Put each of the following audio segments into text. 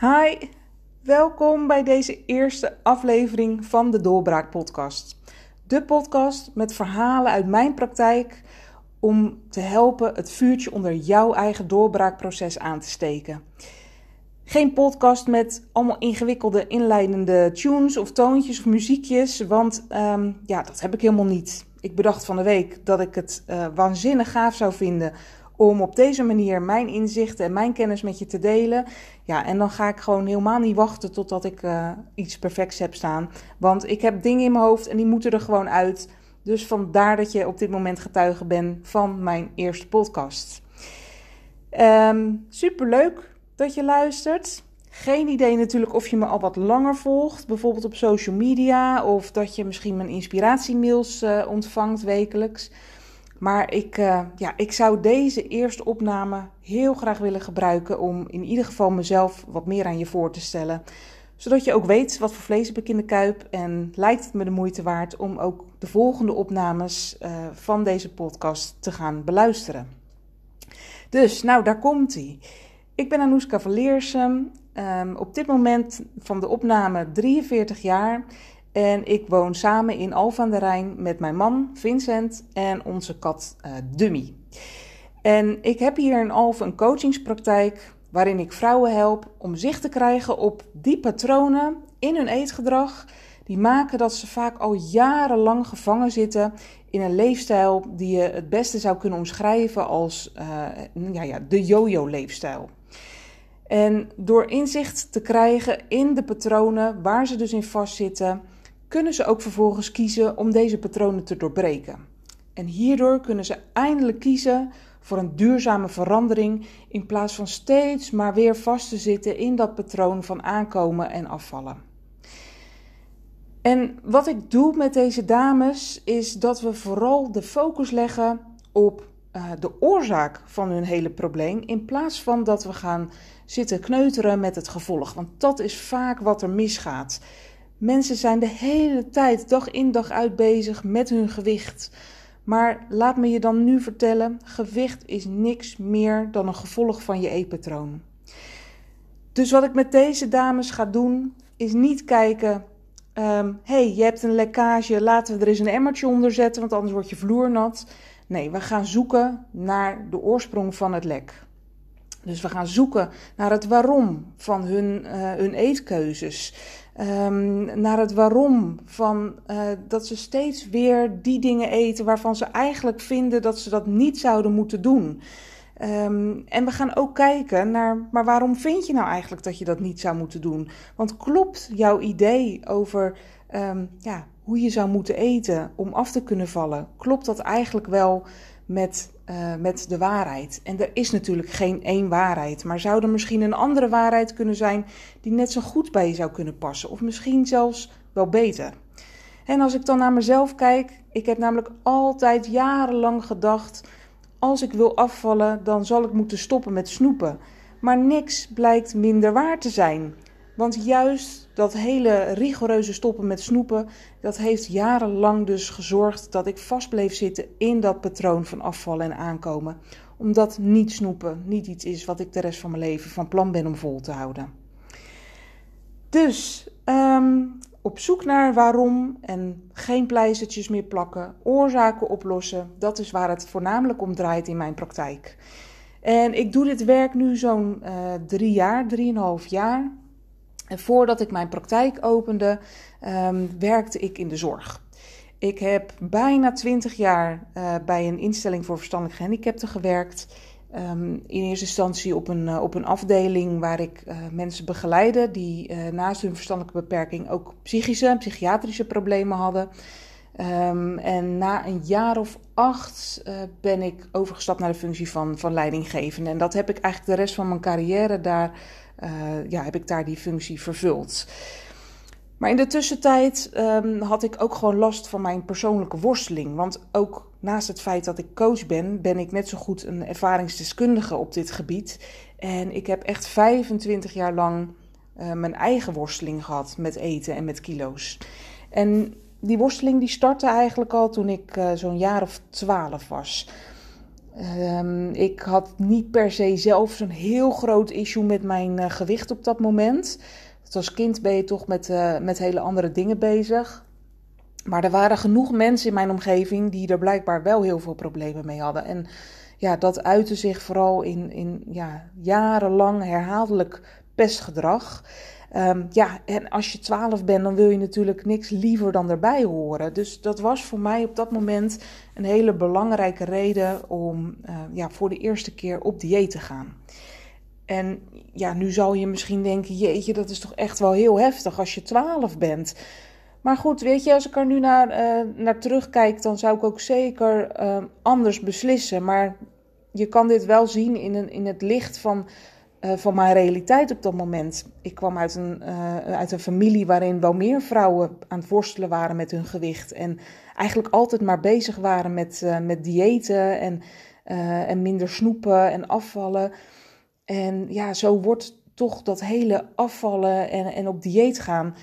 Hi, welkom bij deze eerste aflevering van de Doorbraak Podcast. De podcast met verhalen uit mijn praktijk om te helpen het vuurtje onder jouw eigen doorbraakproces aan te steken. Geen podcast met allemaal ingewikkelde inleidende tunes of toontjes of muziekjes, want ehm, ja, dat heb ik helemaal niet. Ik bedacht van de week dat ik het uh, waanzinnig gaaf zou vinden om op deze manier mijn inzichten en mijn kennis met je te delen. Ja, en dan ga ik gewoon helemaal niet wachten totdat ik uh, iets perfects heb staan. Want ik heb dingen in mijn hoofd en die moeten er gewoon uit. Dus vandaar dat je op dit moment getuige bent van mijn eerste podcast. Um, superleuk dat je luistert. Geen idee natuurlijk of je me al wat langer volgt, bijvoorbeeld op social media, of dat je misschien mijn inspiratiemails uh, ontvangt wekelijks. Maar ik, uh, ja, ik zou deze eerste opname heel graag willen gebruiken om in ieder geval mezelf wat meer aan je voor te stellen. Zodat je ook weet wat voor vlees ik in de kuip en lijkt het me de moeite waard om ook de volgende opnames uh, van deze podcast te gaan beluisteren. Dus, nou, daar komt hij. Ik ben Anouska Verleersem, um, op dit moment van de opname 43 jaar en ik woon samen in Alphen aan de Rijn met mijn man Vincent en onze kat uh, Dummy. En ik heb hier in Alphen een coachingspraktijk waarin ik vrouwen help om zicht te krijgen op die patronen in hun eetgedrag die maken dat ze vaak al jarenlang gevangen zitten in een leefstijl die je het beste zou kunnen omschrijven als uh, ja, ja, de yo-yo-leefstijl. En door inzicht te krijgen in de patronen waar ze dus in vastzitten, kunnen ze ook vervolgens kiezen om deze patronen te doorbreken. En hierdoor kunnen ze eindelijk kiezen voor een duurzame verandering in plaats van steeds maar weer vast te zitten in dat patroon van aankomen en afvallen. En wat ik doe met deze dames is dat we vooral de focus leggen op uh, de oorzaak van hun hele probleem in plaats van dat we gaan zitten kneuteren met het gevolg. Want dat is vaak wat er misgaat. Mensen zijn de hele tijd, dag in dag uit bezig met hun gewicht. Maar laat me je dan nu vertellen: gewicht is niks meer dan een gevolg van je eetpatroon. Dus wat ik met deze dames ga doen, is niet kijken. Um, hey, je hebt een lekkage, laten we er eens een emmertje onder zetten, want anders wordt je vloer nat. Nee, we gaan zoeken naar de oorsprong van het lek. Dus we gaan zoeken naar het waarom van hun, uh, hun eetkeuzes. Um, naar het waarom van uh, dat ze steeds weer die dingen eten waarvan ze eigenlijk vinden dat ze dat niet zouden moeten doen. Um, en we gaan ook kijken naar, maar waarom vind je nou eigenlijk dat je dat niet zou moeten doen? Want klopt jouw idee over um, ja, hoe je zou moeten eten om af te kunnen vallen, klopt dat eigenlijk wel met, uh, met de waarheid? En er is natuurlijk geen één waarheid, maar zou er misschien een andere waarheid kunnen zijn die net zo goed bij je zou kunnen passen, of misschien zelfs wel beter? En als ik dan naar mezelf kijk, ik heb namelijk altijd jarenlang gedacht: als ik wil afvallen, dan zal ik moeten stoppen met snoepen. Maar niks blijkt minder waar te zijn. Want juist dat hele rigoureuze stoppen met snoepen, dat heeft jarenlang dus gezorgd dat ik vast bleef zitten in dat patroon van afvallen en aankomen. Omdat niet snoepen niet iets is wat ik de rest van mijn leven van plan ben om vol te houden. Dus um, op zoek naar waarom en geen pleistertjes meer plakken, oorzaken oplossen, dat is waar het voornamelijk om draait in mijn praktijk. En ik doe dit werk nu zo'n uh, drie jaar, drieënhalf jaar. Voordat ik mijn praktijk opende, um, werkte ik in de zorg. Ik heb bijna twintig jaar uh, bij een instelling voor verstandelijk gehandicapten gewerkt. Um, in eerste instantie op een, uh, op een afdeling waar ik uh, mensen begeleide die naast hun verstandelijke beperking ook psychische en psychiatrische problemen hadden. Um, en na een jaar of acht ben ik overgestapt naar de functie van, van leidinggevende. En dat heb ik eigenlijk de rest van mijn carrière daar uh, ja, heb ik daar die functie vervuld. Maar in de tussentijd um, had ik ook gewoon last van mijn persoonlijke worsteling. Want ook naast het feit dat ik coach ben, ben ik net zo goed een ervaringsdeskundige op dit gebied. En ik heb echt 25 jaar lang uh, mijn eigen worsteling gehad met eten en met kilo's. En die worsteling die startte eigenlijk al toen ik uh, zo'n jaar of twaalf was Ehm, ik had niet per se zelf zo'n heel groot issue met mijn uh, gewicht op dat moment. Als kind ben je toch met, uh, met hele andere dingen bezig. Maar er waren genoeg mensen in mijn omgeving die er blijkbaar wel heel veel problemen mee hadden. En ja, dat uitte zich vooral in, in ja, jarenlang herhaaldelijk pestgedrag. Um, ja, en als je 12 bent, dan wil je natuurlijk niks liever dan erbij horen. Dus dat was voor mij op dat moment een hele belangrijke reden om uh, ja, voor de eerste keer op dieet te gaan. En ja, nu zal je misschien denken: jeetje, dat is toch echt wel heel heftig als je 12 bent. Maar goed, weet je, als ik er nu naar, uh, naar terugkijk, dan zou ik ook zeker uh, anders beslissen. Maar je kan dit wel zien in, een, in het licht van van mijn realiteit op dat moment. Ik kwam uit een, uh, uit een familie waarin wel meer vrouwen aan het worstelen waren met hun gewicht. En eigenlijk altijd maar bezig waren met, uh, met diëten en, en minder snoepen en afvallen. En ja, zo wordt toch dat hele afvallen en, en op dieet gaan.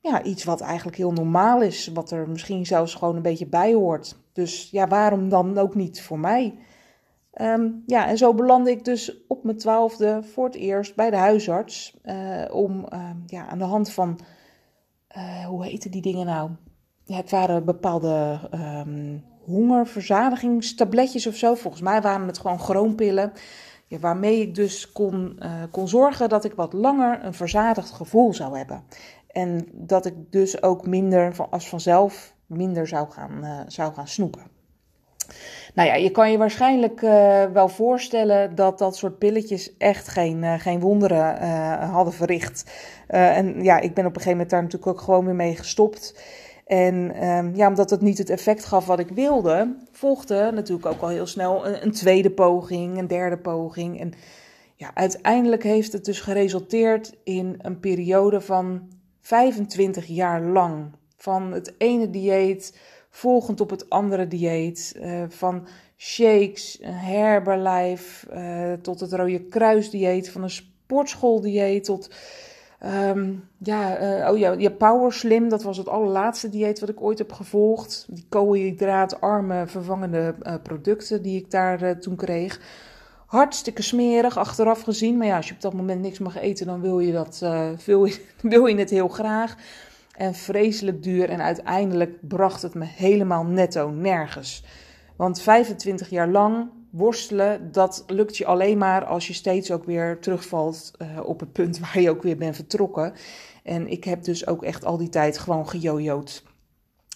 Ja, iets wat eigenlijk heel normaal is. Wat er misschien zelfs gewoon een beetje bij hoort. Dus ja, waarom dan ook niet voor mij? Um, ja, en zo belandde ik dus op mijn twaalfde voor het eerst bij de huisarts. Uh, om uh, ja, aan de hand van, uh, hoe heten die dingen nou? Het waren bepaalde um, hongerverzadigingstabletjes of zo. Volgens mij waren het gewoon groompillen. Ja, waarmee ik dus kon, kon zorgen dat ik wat langer een verzadigd gevoel zou hebben. En dat ik dus ook minder, als vanzelf, minder zou gaan, zou gaan snoepen. Nou ja, je kan je waarschijnlijk uh, wel voorstellen dat dat soort pilletjes echt geen, uh, geen wonderen uh, hadden verricht. en ja, ik ben op een gegeven moment daar natuurlijk ook gewoon weer mee gestopt. En um, ja, omdat het niet het effect gaf wat ik wilde, volgde natuurlijk ook al heel snel een, een tweede poging, een derde poging. En ja, uiteindelijk heeft het dus geresulteerd in een periode van 25 jaar lang. Van het ene dieet volgend op het andere dieet. Uh, van shakes, Herbalife, uh, tot het Rode Kruisdieet, van een sportschooldieet tot... Um, ja, uh, oh ja, ja, Power Slim, dat was het allerlaatste dieet wat ik ooit heb gevolgd. Die koolhydraatarme vervangende producten die ik daar toen kreeg. Hartstikke smerig, achteraf gezien. Maar ja, als je op dat moment niks mag eten, dan wil je, dat, wil je, wil je het heel graag en vreselijk duur. En uiteindelijk bracht het me helemaal netto nergens. Want 25 jaar lang worstelen, dat lukt je alleen maar als je steeds ook weer terugvalt uh, op het punt waar je ook weer bent vertrokken. En ik heb dus ook echt al die tijd gewoon gejojoed.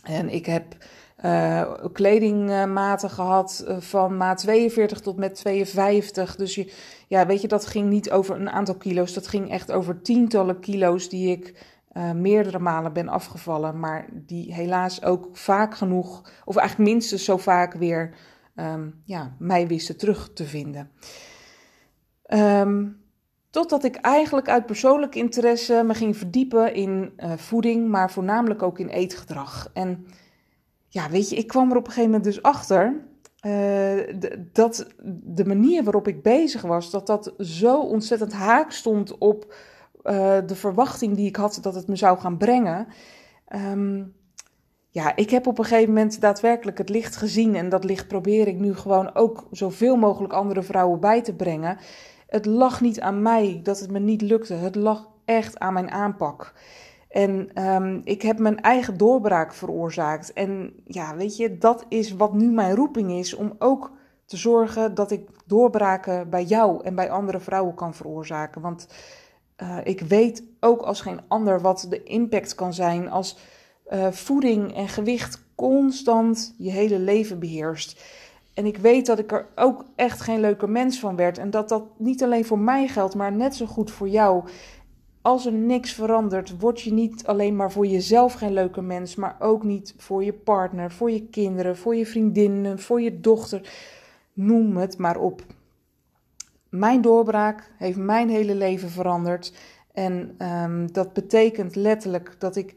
En ik heb uh, kledingmaten gehad uh, van maat 42 tot met 52. Dus je, ja, weet je, dat ging niet over een aantal kilo's. Dat ging echt over tientallen kilo's die ik uh, meerdere malen ben afgevallen, maar die helaas ook vaak genoeg, of eigenlijk minstens zo vaak weer, um, ja, mij wisten terug te vinden. Um, totdat ik eigenlijk uit persoonlijk interesse me ging verdiepen in uh, voeding, maar voornamelijk ook in eetgedrag. En ja, weet je, ik kwam er op een gegeven moment dus achter uh, dat de manier waarop ik bezig was, dat dat zo ontzettend haak stond op uh, de verwachting die ik had dat het me zou gaan brengen. Um, ja, ik heb op een gegeven moment daadwerkelijk het licht gezien. En dat licht probeer ik nu gewoon ook zoveel mogelijk andere vrouwen bij te brengen. Het lag niet aan mij dat het me niet lukte. Het lag echt aan mijn aanpak. En um, ik heb mijn eigen doorbraak veroorzaakt. En ja, weet je, dat is wat nu mijn roeping is. Om ook te zorgen dat ik doorbraken bij jou en bij andere vrouwen kan veroorzaken. Want uh, ik weet ook als geen ander wat de impact kan zijn als uh, voeding en gewicht constant je hele leven beheerst. En ik weet dat ik er ook echt geen leuke mens van werd. En dat dat niet alleen voor mij geldt, maar net zo goed voor jou. Als er niks verandert, word je niet alleen maar voor jezelf geen leuke mens, maar ook niet voor je partner, voor je kinderen, voor je vriendinnen, voor je dochter. Noem het maar op mijn doorbraak heeft mijn hele leven veranderd. En um, dat betekent letterlijk dat ik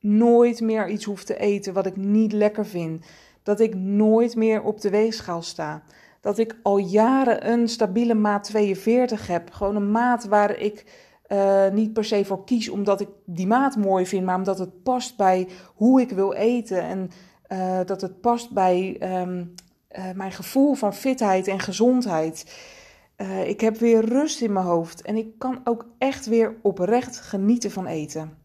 nooit meer iets hoef te eten wat ik niet lekker vind. Dat ik nooit meer op de weegschaal sta. Dat ik al jaren een stabiele maat 42 heb. Gewoon een maat waar ik uh, niet per se voor kies omdat ik die maat mooi vind, maar omdat het past bij hoe ik wil eten. En uh, dat het past bij um, mijn gevoel van fitheid en gezondheid. Ik heb weer rust in mijn hoofd en ik kan ook echt weer oprecht genieten van eten.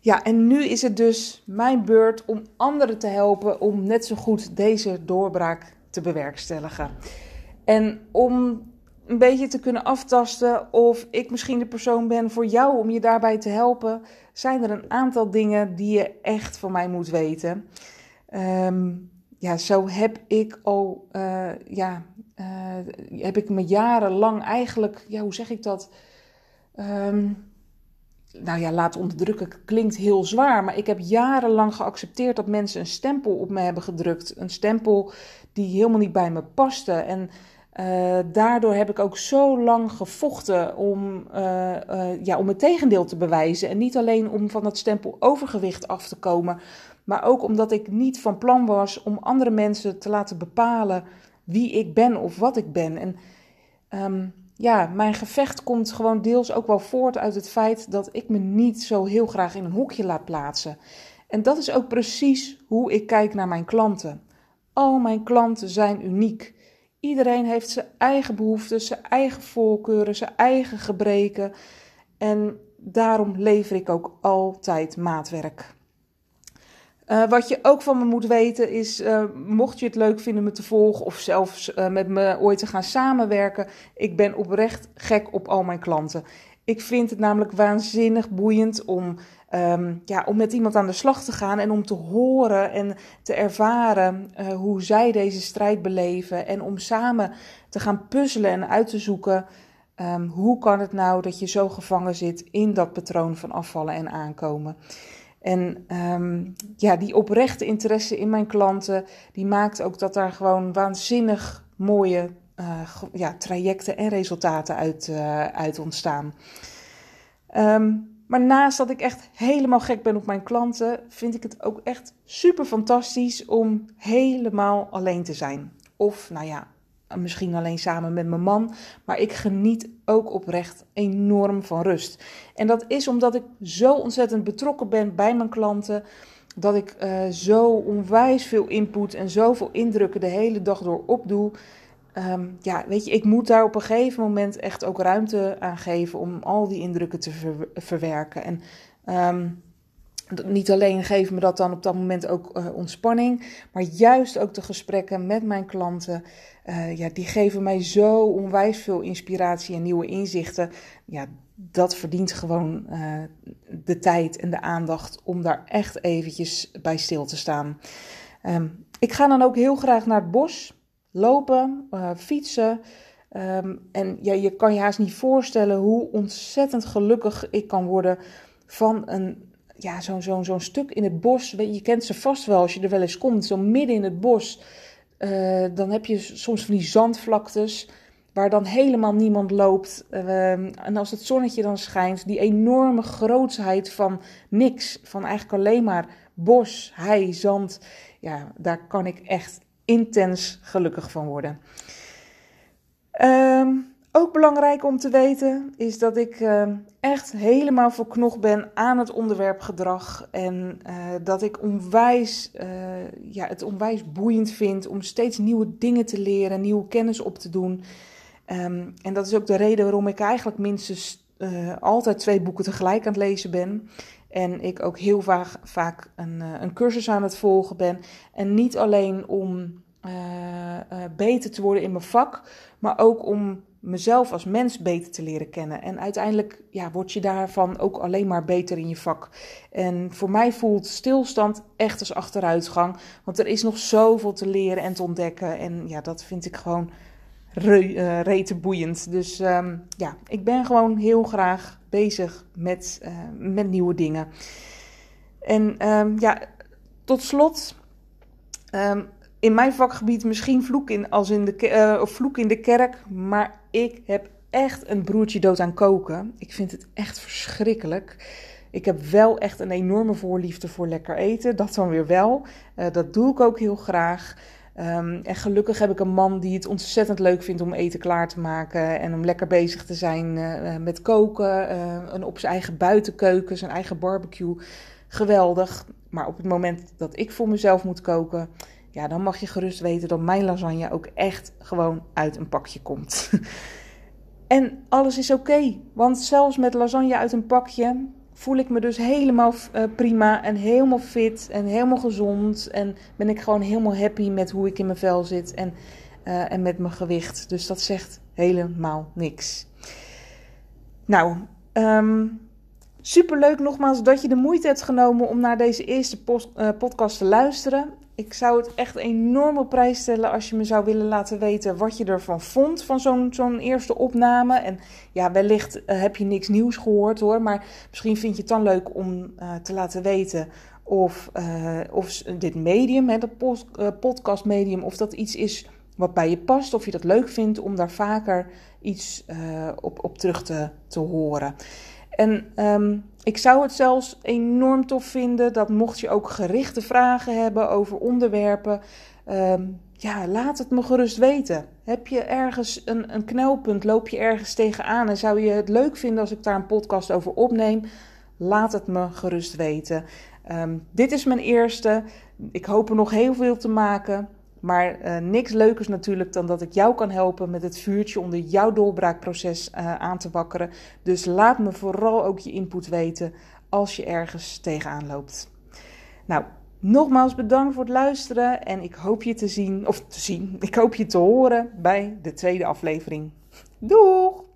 Ja, en nu is het dus mijn beurt om anderen te helpen om net zo goed deze doorbraak te bewerkstelligen. En om een beetje te kunnen aftasten of ik misschien de persoon ben voor jou om je daarbij te helpen, zijn er een aantal dingen die je echt van mij moet weten. Ehm, ja, zo heb ik al, uh, ja, uh, heb ik me jarenlang eigenlijk, ja, hoe zeg ik dat? Um, nou ja, laten onderdrukken klinkt heel zwaar, maar ik heb jarenlang geaccepteerd dat mensen een stempel op me hebben gedrukt. Een stempel die helemaal niet bij me paste. En uh, daardoor heb ik ook zo lang gevochten om, uh, ja, om het tegendeel te bewijzen. En niet alleen om van dat stempel overgewicht af te komen, maar ook omdat ik niet van plan was om andere mensen te laten bepalen wie ik ben of wat ik ben. En um, ja, mijn gevecht komt gewoon deels ook wel voort uit het feit dat ik me niet zo heel graag in een hoekje laat plaatsen. En dat is ook precies hoe ik kijk naar mijn klanten. Al mijn klanten zijn uniek. Iedereen heeft zijn eigen behoeften, zijn eigen voorkeuren, zijn eigen gebreken. En daarom lever ik ook altijd maatwerk. Uh, wat je ook van me moet weten is, uh, mocht je het leuk vinden me te volgen of zelfs uh, met me ooit te gaan samenwerken, ik ben oprecht gek op al mijn klanten. Ik vind het namelijk waanzinnig boeiend om, um, ja, om met iemand aan de slag te gaan en om te horen en te ervaren hoe zij deze strijd beleven en om samen te gaan puzzelen en uit te zoeken um, hoe kan het nou dat je zo gevangen zit in dat patroon van afvallen en aankomen. En um, ja, die oprechte interesse in mijn klanten, die maakt ook dat daar gewoon waanzinnig mooie uh, ja, trajecten en resultaten uit, uh, uit ontstaan. Um, maar naast dat ik echt helemaal gek ben op mijn klanten, vind ik het ook echt super fantastisch om helemaal alleen te zijn. Of nou ja, misschien alleen samen met mijn man, maar ik geniet ook oprecht enorm van rust. En dat is omdat ik zo ontzettend betrokken ben bij mijn klanten, dat ik uh, zo onwijs veel input en zoveel indrukken de hele dag door opdoe. Um, ja, weet je, ik moet daar op een gegeven moment echt ook ruimte aan geven om al die indrukken te ver verwerken. En um, niet alleen geeft me dat dan op dat moment ook uh, ontspanning, maar juist ook de gesprekken met mijn klanten, uh, ja, die geven mij zo onwijs veel inspiratie en nieuwe inzichten. Ja, dat verdient gewoon uh, de tijd en de aandacht om daar echt eventjes bij stil te staan. Um, ik ga dan ook heel graag naar het bos, lopen, fietsen. Um, en ja, je kan je haast niet voorstellen hoe ontzettend gelukkig ik kan worden van een ja, zo'n zo, zo'n stuk in het bos. Je kent ze vast wel als je er wel eens komt. Zo midden in het bos. Uh, dan heb je soms van die zandvlaktes. Waar dan helemaal niemand loopt. Uh, en als het zonnetje dan schijnt. Die enorme grootsheid van niks. Van eigenlijk alleen maar bos, hei, zand. Ja, daar kan ik echt intens gelukkig van worden. Um, ook belangrijk om te weten is dat ik uh, echt helemaal verknocht ben aan het onderwerp gedrag. En uh, dat ik onwijs, uh, ja, het onwijs boeiend vind om steeds nieuwe dingen te leren, nieuwe kennis op te doen. Um, en dat is ook de reden waarom ik eigenlijk minstens altijd twee boeken tegelijk aan het lezen ben. En ik ook heel vaak, vaak een, een cursus aan het volgen ben. En niet alleen om beter te worden in mijn vak, maar ook om mezelf als mens beter te leren kennen. En uiteindelijk ja, word je daarvan ook alleen maar beter in je vak. En voor mij voelt stilstand echt als achteruitgang. Want er is nog zoveel te leren en te ontdekken. En ja, dat vind ik gewoon re, uh, rete boeiend. Dus um, ja, ik ben gewoon heel graag bezig met, met nieuwe dingen. En um, ja, tot slot. Um, in mijn vakgebied misschien vloek in, als in de, uh, of vloek in de kerk, maar ik heb echt een broertje dood aan koken. Ik vind het echt verschrikkelijk. Ik heb wel echt een enorme voorliefde voor lekker eten, dat dan weer wel. Uh, dat doe ik ook heel graag. Um, en gelukkig heb ik een man die het ontzettend leuk vindt om eten klaar te maken en om lekker bezig te zijn uh, met koken en op zijn eigen buitenkeuken, zijn eigen barbecue. Geweldig. Maar op het moment dat ik voor mezelf moet koken, ja, dan mag je gerust weten dat mijn lasagne ook echt gewoon uit een pakje komt. en alles is oké, want zelfs met lasagne uit een pakje voel ik me dus helemaal uh, prima en helemaal fit en helemaal gezond. En ben ik gewoon helemaal happy met hoe ik in mijn vel zit en, uh, en met mijn gewicht. Dus dat zegt helemaal niks. Nou, um, superleuk nogmaals dat je de moeite hebt genomen om naar deze eerste post, uh, podcast te luisteren. Ik zou het echt enorm op prijs stellen als je me zou willen laten weten wat je ervan vond van zo'n zo'n eerste opname. En ja, wellicht uh, heb je niks nieuws gehoord hoor, maar misschien vind je het dan leuk om uh, te laten weten of, uh, of dit medium, hè, dat podcast medium, of dat iets is wat bij je past, of je dat leuk vindt om daar vaker iets op, op terug te, te horen. En um, ik zou het zelfs enorm tof vinden dat mocht je ook gerichte vragen hebben over onderwerpen, um, ja, laat het me gerust weten. Heb je ergens een, een knelpunt, loop je ergens tegenaan en zou je het leuk vinden als ik daar een podcast over opneem? Laat het me gerust weten. Um, dit is mijn eerste. Ik hoop er nog heel veel te maken. Maar uh, niks leukers natuurlijk dan dat ik jou kan helpen met het vuurtje onder jouw doorbraakproces uh, aan te wakkeren. Dus laat me vooral ook je input weten als je ergens tegenaan loopt. Nou, nogmaals bedankt voor het luisteren en ik hoop je te zien, of te zien, ik hoop je te horen bij de tweede aflevering. Doeg!